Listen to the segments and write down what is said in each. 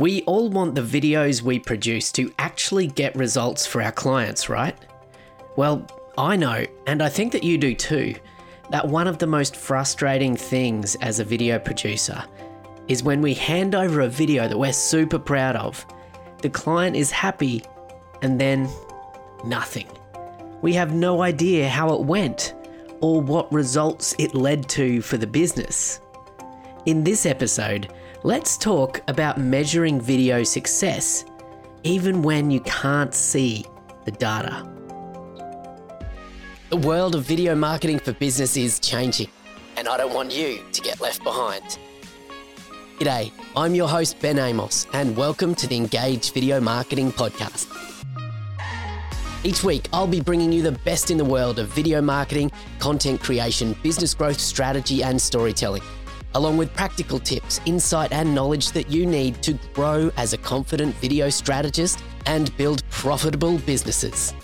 We all want the videos we produce to actually get results for our clients, right? Well, I know, and I think that you do too, that one of the most frustrating things as a video producer is when we hand over a video that we're super proud of. The client is happy, and then nothing. We have no idea how it went or what results it led to for the business. In this episode, let's talk about measuring video success, even when you can't see the data. The world of video marketing for business is changing, and I don't want you to get left behind. G'day, I'm your host, Ben Amos, and welcome to the Engage Video Marketing Podcast. Each week, I'll be bringing you the best in the world of video marketing, content creation, business growth strategy, and storytelling along with practical tips, insight, and knowledge that you need to grow as a confident video strategist and build profitable businesses.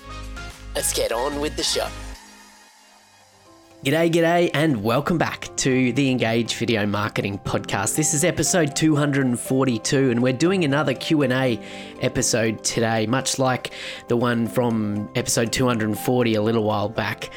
Let's get on with the show. G'day, g'day, and welcome back to the Engage Video Marketing Podcast. This is episode 242, and we're doing another Q&A episode today, much like the one from episode 240 a little while back.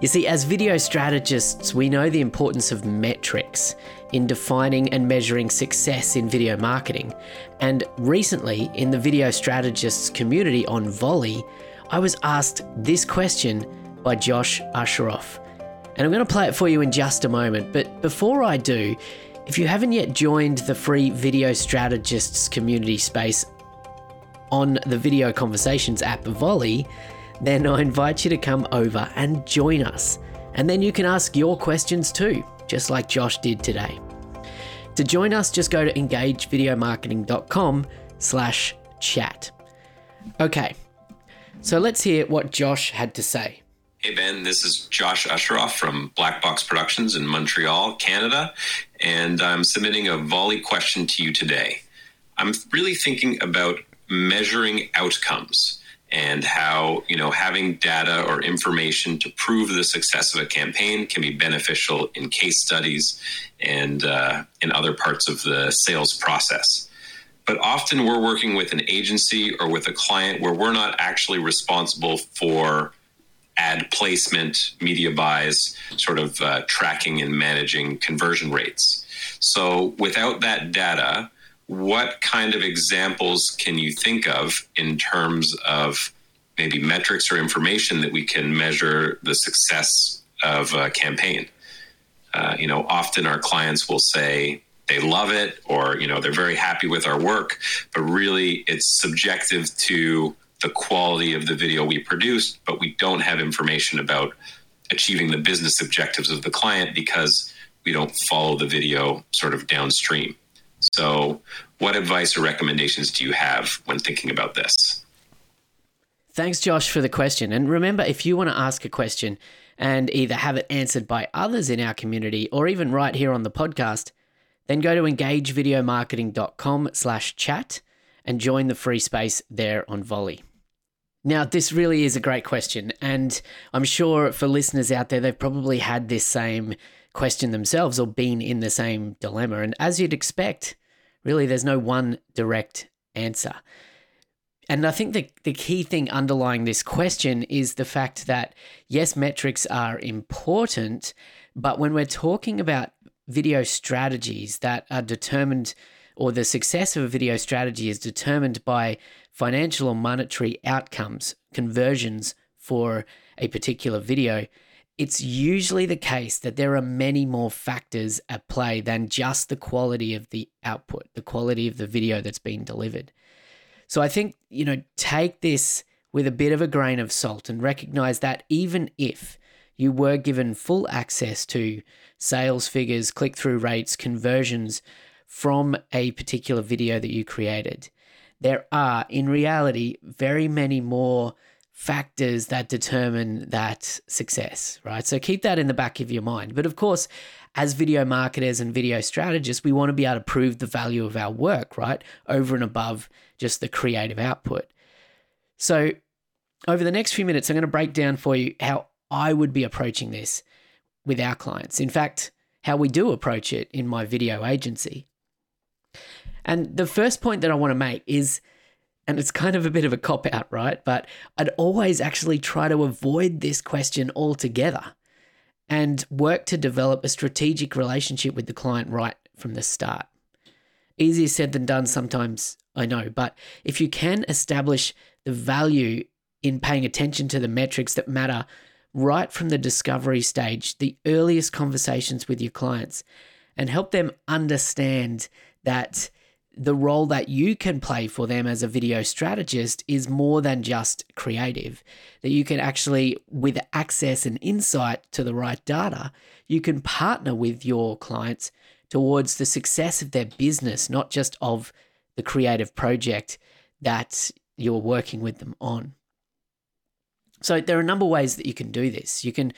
You see, as video strategists, we know the importance of metrics in defining and measuring success in video marketing. And recently, in the video strategists community on Volley, I was asked this question by Josh Usheroff. And I'm going to play it for you in just a moment. But before I do, if you haven't yet joined the free video strategists community space on the Video Conversations app Volley, then I invite you to come over and join us. And then you can ask your questions too, just like Josh did today. To join us, just go to engagevideomarketing.com slash chat. Okay, so let's hear what Josh had to say. Hey Ben, this is Josh Usheroff from Black Box Productions in Montreal, Canada, and I'm submitting a volley question to you today. I'm really thinking about measuring outcomes and how you know having data or information to prove the success of a campaign can be beneficial in case studies and uh, in other parts of the sales process. But often we're working with an agency or with a client where we're not actually responsible for ad placement media buys sort of uh, tracking and managing conversion rates. So without that data what kind of examples can you think of in terms of maybe metrics or information that we can measure the success of a campaign? Uh, you know, often our clients will say they love it or, you know, they're very happy with our work, but really it's subjective to the quality of the video we produced, but we don't have information about achieving the business objectives of the client because we don't follow the video sort of downstream. So, what advice or recommendations do you have when thinking about this? Thanks, Josh, for the question. And remember, if you want to ask a question and either have it answered by others in our community or even right here on the podcast, then go to engagevideomarketing.com slash chat and join the free space there on Volley. Now, this really is a great question. And I'm sure for listeners out there, they've probably had this same question themselves or been in the same dilemma. And as you'd expect, really, there's no one direct answer. And I think the, the key thing underlying this question is the fact that, yes, metrics are important, but when we're talking about video strategies that are determined, or the success of a video strategy is determined by financial or monetary outcomes, conversions for a particular video, it's usually the case that there are many more factors at play than just the quality of the output, the quality of the video that's being delivered. So I think, you know, take this with a bit of a grain of salt and recognize that even if you were given full access to sales figures, click through rates, conversions from a particular video that you created, there are in reality very many more factors that determine that success, right? So keep that in the back of your mind. But of course, as video marketers and video strategists, we want to be able to prove the value of our work, right? Over and above just the creative output. So, over the next few minutes, I'm going to break down for you how I would be approaching this with our clients. In fact, how we do approach it in my video agency. And the first point that I want to make is, and it's kind of a bit of a cop out, right? But I'd always actually try to avoid this question altogether and work to develop a strategic relationship with the client right from the start. Easier said than done sometimes, I know, but if you can establish the value in paying attention to the metrics that matter right from the discovery stage, the earliest conversations with your clients, and help them understand that the role that you can play for them as a video strategist is more than just creative. That you can actually, with access and insight to the right data, you can partner with your clients towards the success of their business, not just of the creative project that you're working with them on. So there are a number of ways that you can do this. You can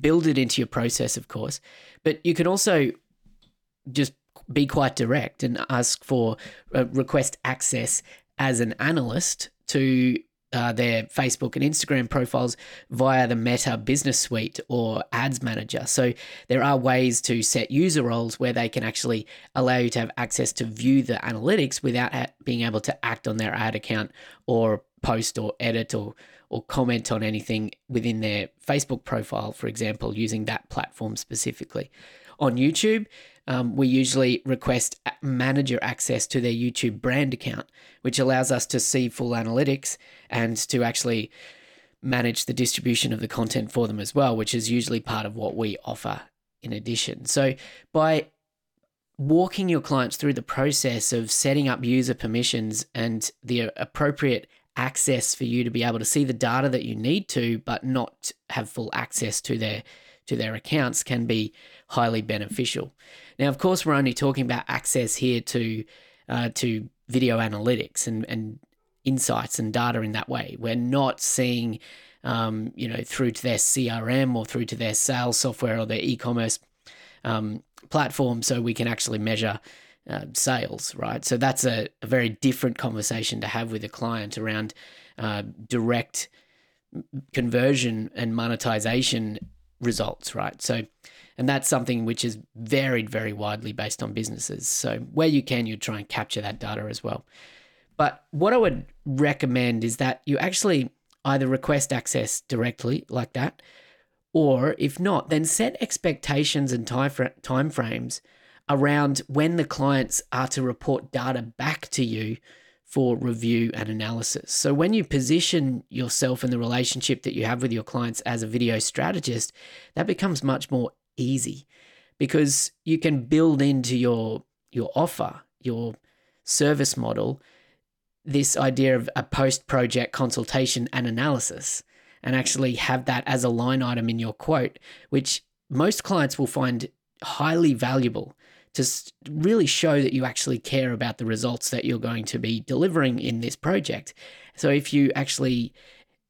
build it into your process, of course, but you can also just be quite direct and ask for uh, request access as an analyst to uh, their Facebook and Instagram profiles via the Meta Business Suite or Ads Manager. So there are ways to set user roles where they can actually allow you to have access to view the analytics without being able to act on their ad account or post or edit or or comment on anything within their Facebook profile, for example, using that platform specifically. On YouTube, um, we usually request manager access to their YouTube brand account, which allows us to see full analytics and to actually manage the distribution of the content for them as well, which is usually part of what we offer in addition. So by walking your clients through the process of setting up user permissions and the appropriate access for you to be able to see the data that you need to but not have full access to their to their accounts can be highly beneficial. Now, of course, we're only talking about access here to uh, to video analytics and, and insights and data in that way. We're not seeing, um, you know, through to their CRM or through to their sales software or their e-commerce um, platform, so we can actually measure uh, sales, right? So that's a, a, very different conversation to have with a client around uh, direct conversion and monetization results, right? So, and that's something which is varied very widely based on businesses. So, where you can, you try and capture that data as well. But what I would recommend is that you actually either request access directly like that, or if not, then set expectations and time around when the clients are to report data back to you for review and analysis. So when you position yourself in the relationship that you have with your clients as a video strategist, that becomes much more easy because you can build into your your offer, your service model, this idea of a post project consultation and analysis and actually have that as a line item in your quote, which most clients will find highly valuable to really show that you actually care about the results that you're going to be delivering in this project. So if you actually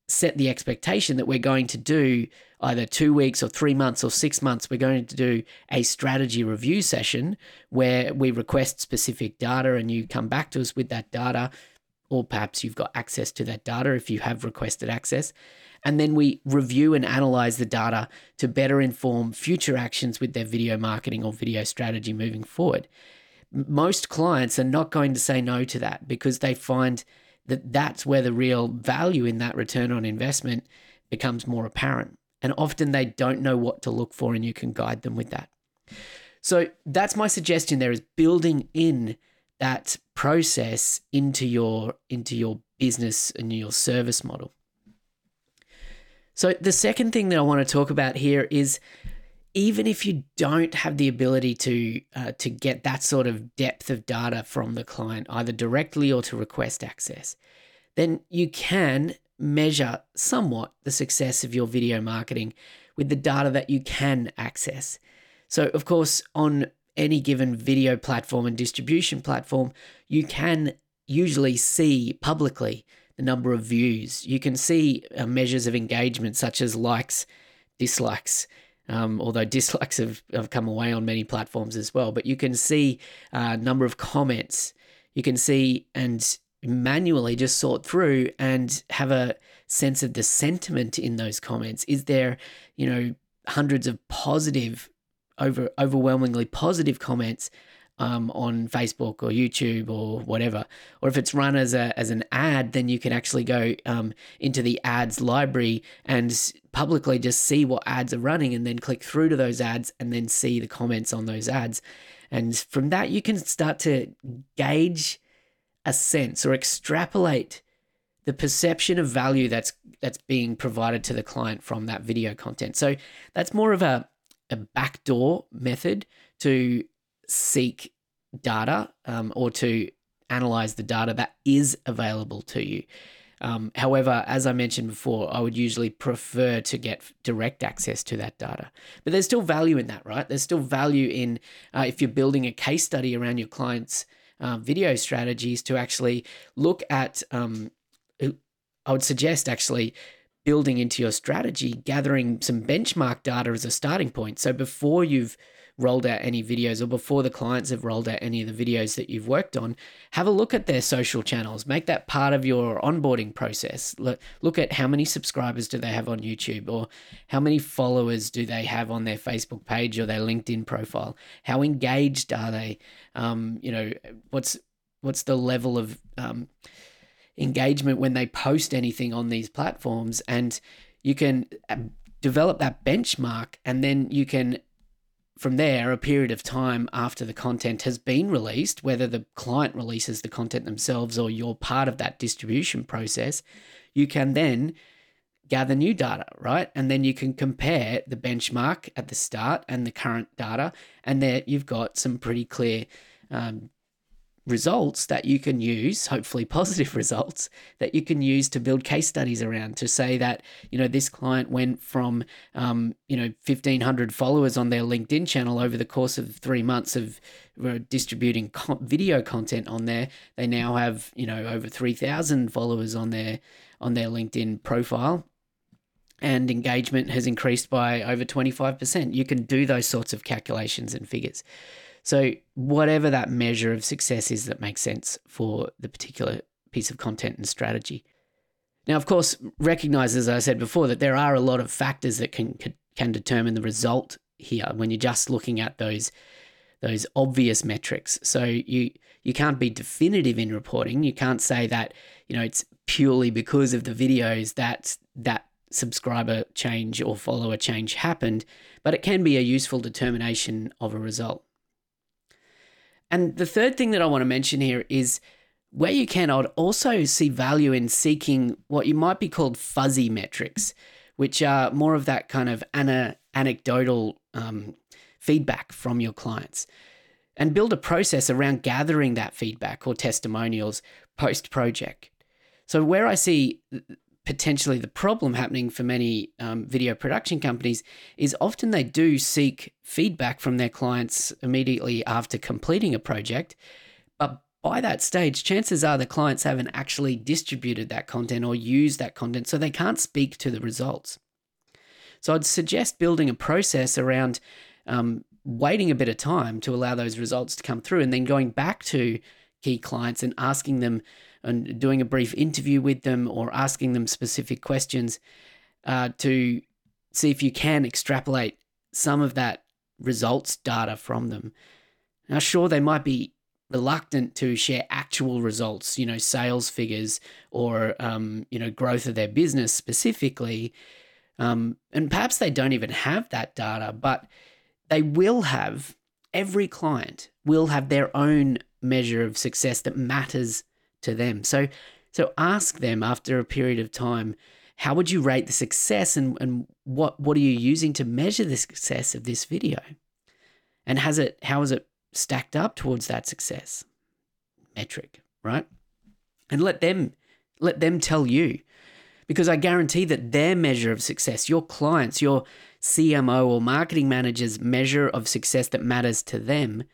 set the expectation that we're going to do either two weeks or three months or six months, we're going to do a strategy review session where we request specific data and you come back to us with that data, or perhaps you've got access to that data if you have requested access. And then we review and analyze the data to better inform future actions with their video marketing or video strategy moving forward. Most clients are not going to say no to that because they find that that's where the real value in that return on investment becomes more apparent. And often they don't know what to look for, and you can guide them with that. So that's my suggestion there is building in that process into your into your business and your service model. So, the second thing that I want to talk about here is even if you don't have the ability to uh, to get that sort of depth of data from the client, either directly or to request access, then you can measure somewhat the success of your video marketing with the data that you can access. So, of course, on any given video platform and distribution platform, you can usually see publicly the number of views. You can see uh, measures of engagement such as likes, dislikes, um, although dislikes have, have come away on many platforms as well. But you can see a uh, number of comments. You can see and manually just sort through and have a sense of the sentiment in those comments. Is there, you know, hundreds of positive, over overwhelmingly positive comments? um, on Facebook or YouTube or whatever. Or if it's run as a as an ad, then you can actually go um, into the ads library and publicly just see what ads are running, and then click through to those ads and then see the comments on those ads. And from that, you can start to gauge a sense or extrapolate the perception of value that's that's being provided to the client from that video content. So that's more of a a backdoor method to seek data um, or to analyze the data that is available to you. Um, however, as I mentioned before, I would usually prefer to get direct access to that data. But there's still value in that, right? There's still value in uh, if you're building a case study around your client's uh, video strategies to actually look at. Um, I would suggest actually building into your strategy, gathering some benchmark data as a starting point. So before you've rolled out any videos or before the clients have rolled out any of the videos that you've worked on, have a look at their social channels. Make that part of your onboarding process. Look, look at how many subscribers do they have on YouTube or how many followers do they have on their Facebook page or their LinkedIn profile? How engaged are they? Um, you know, what's what's the level of um, engagement when they post anything on these platforms and you can uh, develop that benchmark and then you can from there, a period of time after the content has been released, whether the client releases the content themselves or you're part of that distribution process, you can then gather new data, right? And then you can compare the benchmark at the start and the current data, and there you've got some pretty clear um, results that you can use, hopefully positive results that you can use to build case studies around to say that, you know, this client went from, um, you know, 1500 followers on their LinkedIn channel over the course of three months of uh, distributing video content on there. They now have, you know, over 3000 followers on their, on their LinkedIn profile and engagement has increased by over 25%. You can do those sorts of calculations and figures. So, whatever that measure of success is that makes sense for the particular piece of content and strategy. Now, of course, recognize, as I said before, that there are a lot of factors that can can determine the result here when you're just looking at those those obvious metrics. So you you can't be definitive in reporting. You can't say that you know it's purely because of the videos that that subscriber change or follower change happened, but it can be a useful determination of a result. And the third thing that I want to mention here is where you can, I'd also see value in seeking what you might be called fuzzy metrics, which are more of that kind of ana- anecdotal um, feedback from your clients. And build a process around gathering that feedback or testimonials post project. So, where I see potentially the problem happening for many um, video production companies is often they do seek feedback from their clients immediately after completing a project. But by that stage, chances are the clients haven't actually distributed that content or used that content, so they can't speak to the results. So I'd suggest building a process around um, waiting a bit of time to allow those results to come through and then going back to key clients and asking them and doing a brief interview with them or asking them specific questions uh, to see if you can extrapolate some of that results data from them. Now, sure, they might be reluctant to share actual results, you know, sales figures or, um, you know, growth of their business specifically. Um, and perhaps they don't even have that data, but they will have, every client will have their own measure of success that matters to them. So so ask them after a period of time, how would you rate the success and, and what what are you using to measure the success of this video? And has it how is it stacked up towards that success metric, right? And let them let them tell you. Because I guarantee that their measure of success, your clients, your CMO or marketing manager's measure of success that matters to them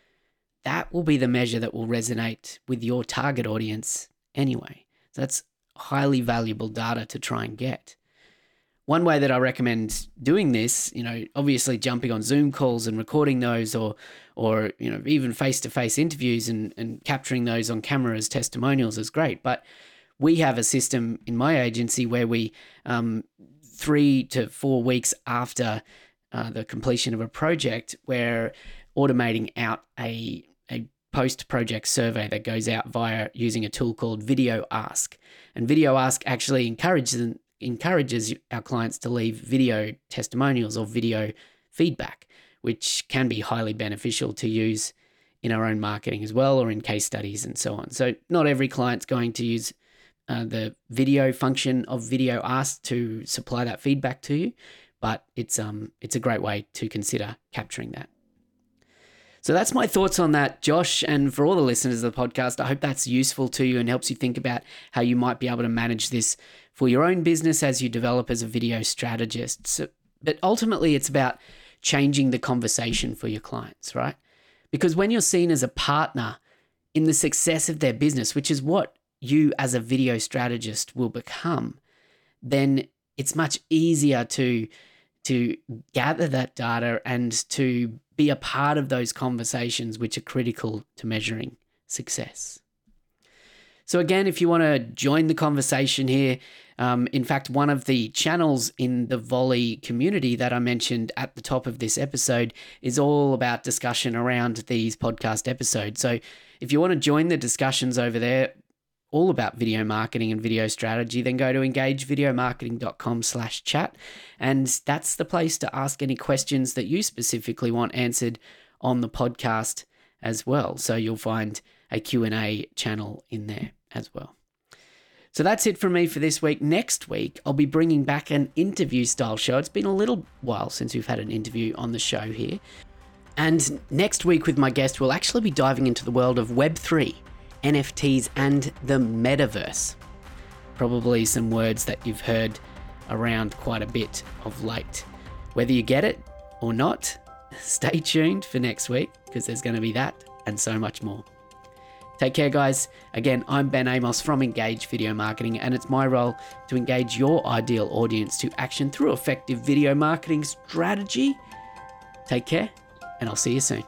that will be the measure that will resonate with your target audience anyway. So that's highly valuable data to try and get. One way that I recommend doing this, you know, obviously jumping on Zoom calls and recording those or or you know, even face-to-face interviews and, and capturing those on camera as testimonials is great. But we have a system in my agency where we um, three to four weeks after uh, the completion of a project, we're automating out a a post project survey that goes out via using a tool called VideoAsk. And VideoAsk actually encourages encourages our clients to leave video testimonials or video feedback, which can be highly beneficial to use in our own marketing as well or in case studies and so on. So not every client's going to use uh, the video function of VideoAsk to supply that feedback to you, but it's um it's a great way to consider capturing that. So that's my thoughts on that, Josh. And for all the listeners of the podcast, I hope that's useful to you and helps you think about how you might be able to manage this for your own business as you develop as a video strategist. So, but ultimately, it's about changing the conversation for your clients, right? Because when you're seen as a partner in the success of their business, which is what you as a video strategist will become, then it's much easier to to gather that data and to be a part of those conversations which are critical to measuring success. So, again, if you want to join the conversation here, um, in fact, one of the channels in the Volley community that I mentioned at the top of this episode is all about discussion around these podcast episodes. So, if you want to join the discussions over there, all about video marketing and video strategy, then go to engagevideomarketing.com slash chat. And that's the place to ask any questions that you specifically want answered on the podcast as well. So you'll find a Q&A channel in there as well. So that's it from me for this week. Next week, I'll be bringing back an interview style show. It's been a little while since we've had an interview on the show here. And next week, with my guest, we'll actually be diving into the world of Web3 NFTs, and the metaverse. Probably some words that you've heard around quite a bit of late. Whether you get it or not, stay tuned for next week because there's going to be that and so much more. Take care, guys. Again, I'm Ben Amos from Engage Video Marketing, and it's my role to engage your ideal audience to action through effective video marketing strategy. Take care, and I'll see you soon.